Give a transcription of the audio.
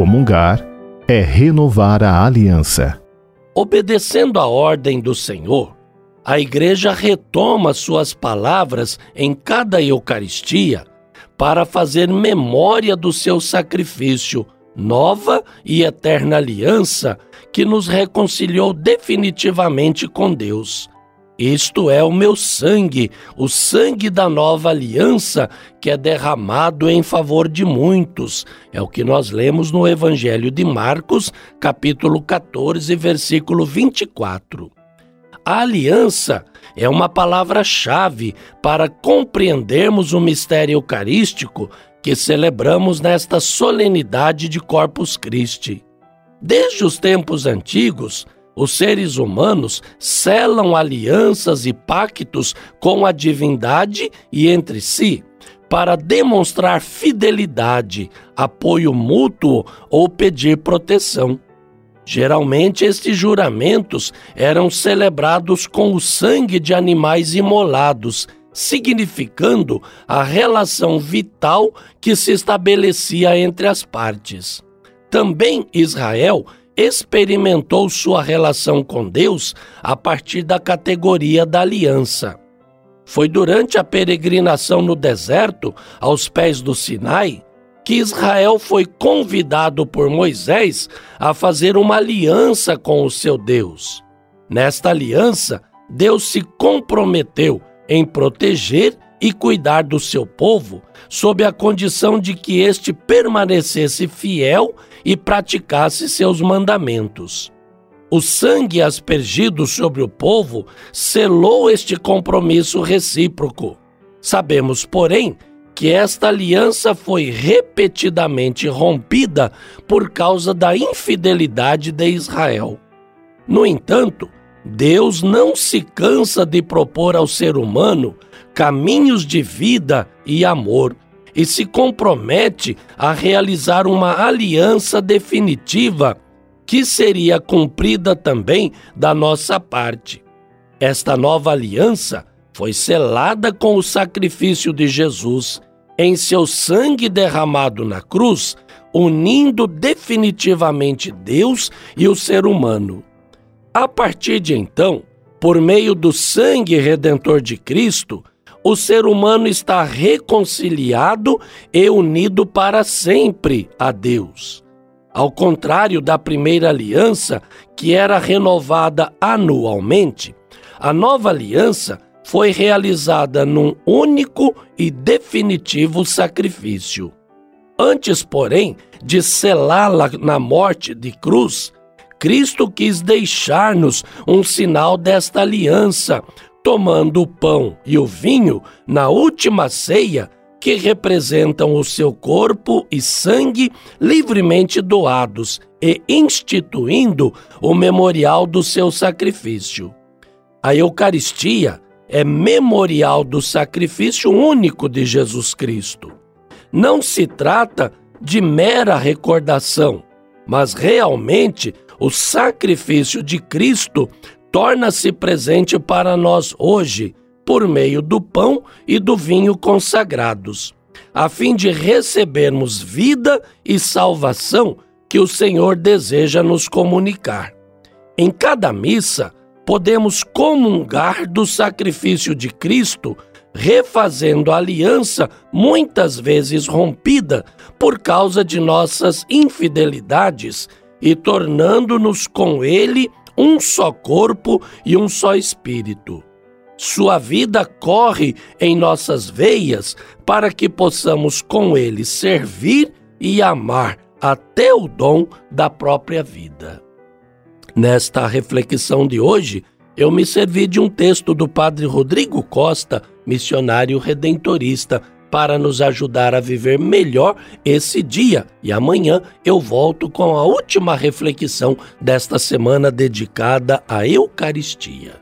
Comungar é renovar a aliança. Obedecendo a ordem do Senhor, a Igreja retoma suas palavras em cada Eucaristia para fazer memória do seu sacrifício, nova e eterna aliança que nos reconciliou definitivamente com Deus. Isto é o meu sangue, o sangue da nova aliança que é derramado em favor de muitos. É o que nós lemos no Evangelho de Marcos, capítulo 14, versículo 24. A aliança é uma palavra-chave para compreendermos o mistério eucarístico que celebramos nesta solenidade de Corpus Christi. Desde os tempos antigos, os seres humanos selam alianças e pactos com a divindade e entre si para demonstrar fidelidade, apoio mútuo ou pedir proteção. Geralmente, estes juramentos eram celebrados com o sangue de animais imolados, significando a relação vital que se estabelecia entre as partes. Também Israel experimentou sua relação com Deus a partir da categoria da aliança. Foi durante a peregrinação no deserto, aos pés do Sinai, que Israel foi convidado por Moisés a fazer uma aliança com o seu Deus. Nesta aliança, Deus se comprometeu em proteger e cuidar do seu povo, sob a condição de que este permanecesse fiel e praticasse seus mandamentos. O sangue aspergido sobre o povo selou este compromisso recíproco. Sabemos, porém, que esta aliança foi repetidamente rompida por causa da infidelidade de Israel. No entanto, Deus não se cansa de propor ao ser humano caminhos de vida e amor e se compromete a realizar uma aliança definitiva que seria cumprida também da nossa parte. Esta nova aliança foi selada com o sacrifício de Jesus em seu sangue derramado na cruz, unindo definitivamente Deus e o ser humano. A partir de então, por meio do sangue redentor de Cristo, o ser humano está reconciliado e unido para sempre a Deus. Ao contrário da primeira aliança, que era renovada anualmente, a nova aliança foi realizada num único e definitivo sacrifício. Antes, porém, de selá-la na morte de cruz, Cristo quis deixar-nos um sinal desta aliança, tomando o pão e o vinho na última ceia, que representam o seu corpo e sangue livremente doados e instituindo o memorial do seu sacrifício. A Eucaristia é memorial do sacrifício único de Jesus Cristo. Não se trata de mera recordação, mas realmente o sacrifício de Cristo torna-se presente para nós hoje por meio do pão e do vinho consagrados, a fim de recebermos vida e salvação que o Senhor deseja nos comunicar. Em cada missa, podemos comungar do sacrifício de Cristo, refazendo a aliança muitas vezes rompida por causa de nossas infidelidades e tornando-nos com Ele um só corpo e um só espírito. Sua vida corre em nossas veias para que possamos com ele servir e amar até o dom da própria vida. Nesta reflexão de hoje, eu me servi de um texto do padre Rodrigo Costa, missionário redentorista, para nos ajudar a viver melhor esse dia. E amanhã eu volto com a última reflexão desta semana dedicada à Eucaristia.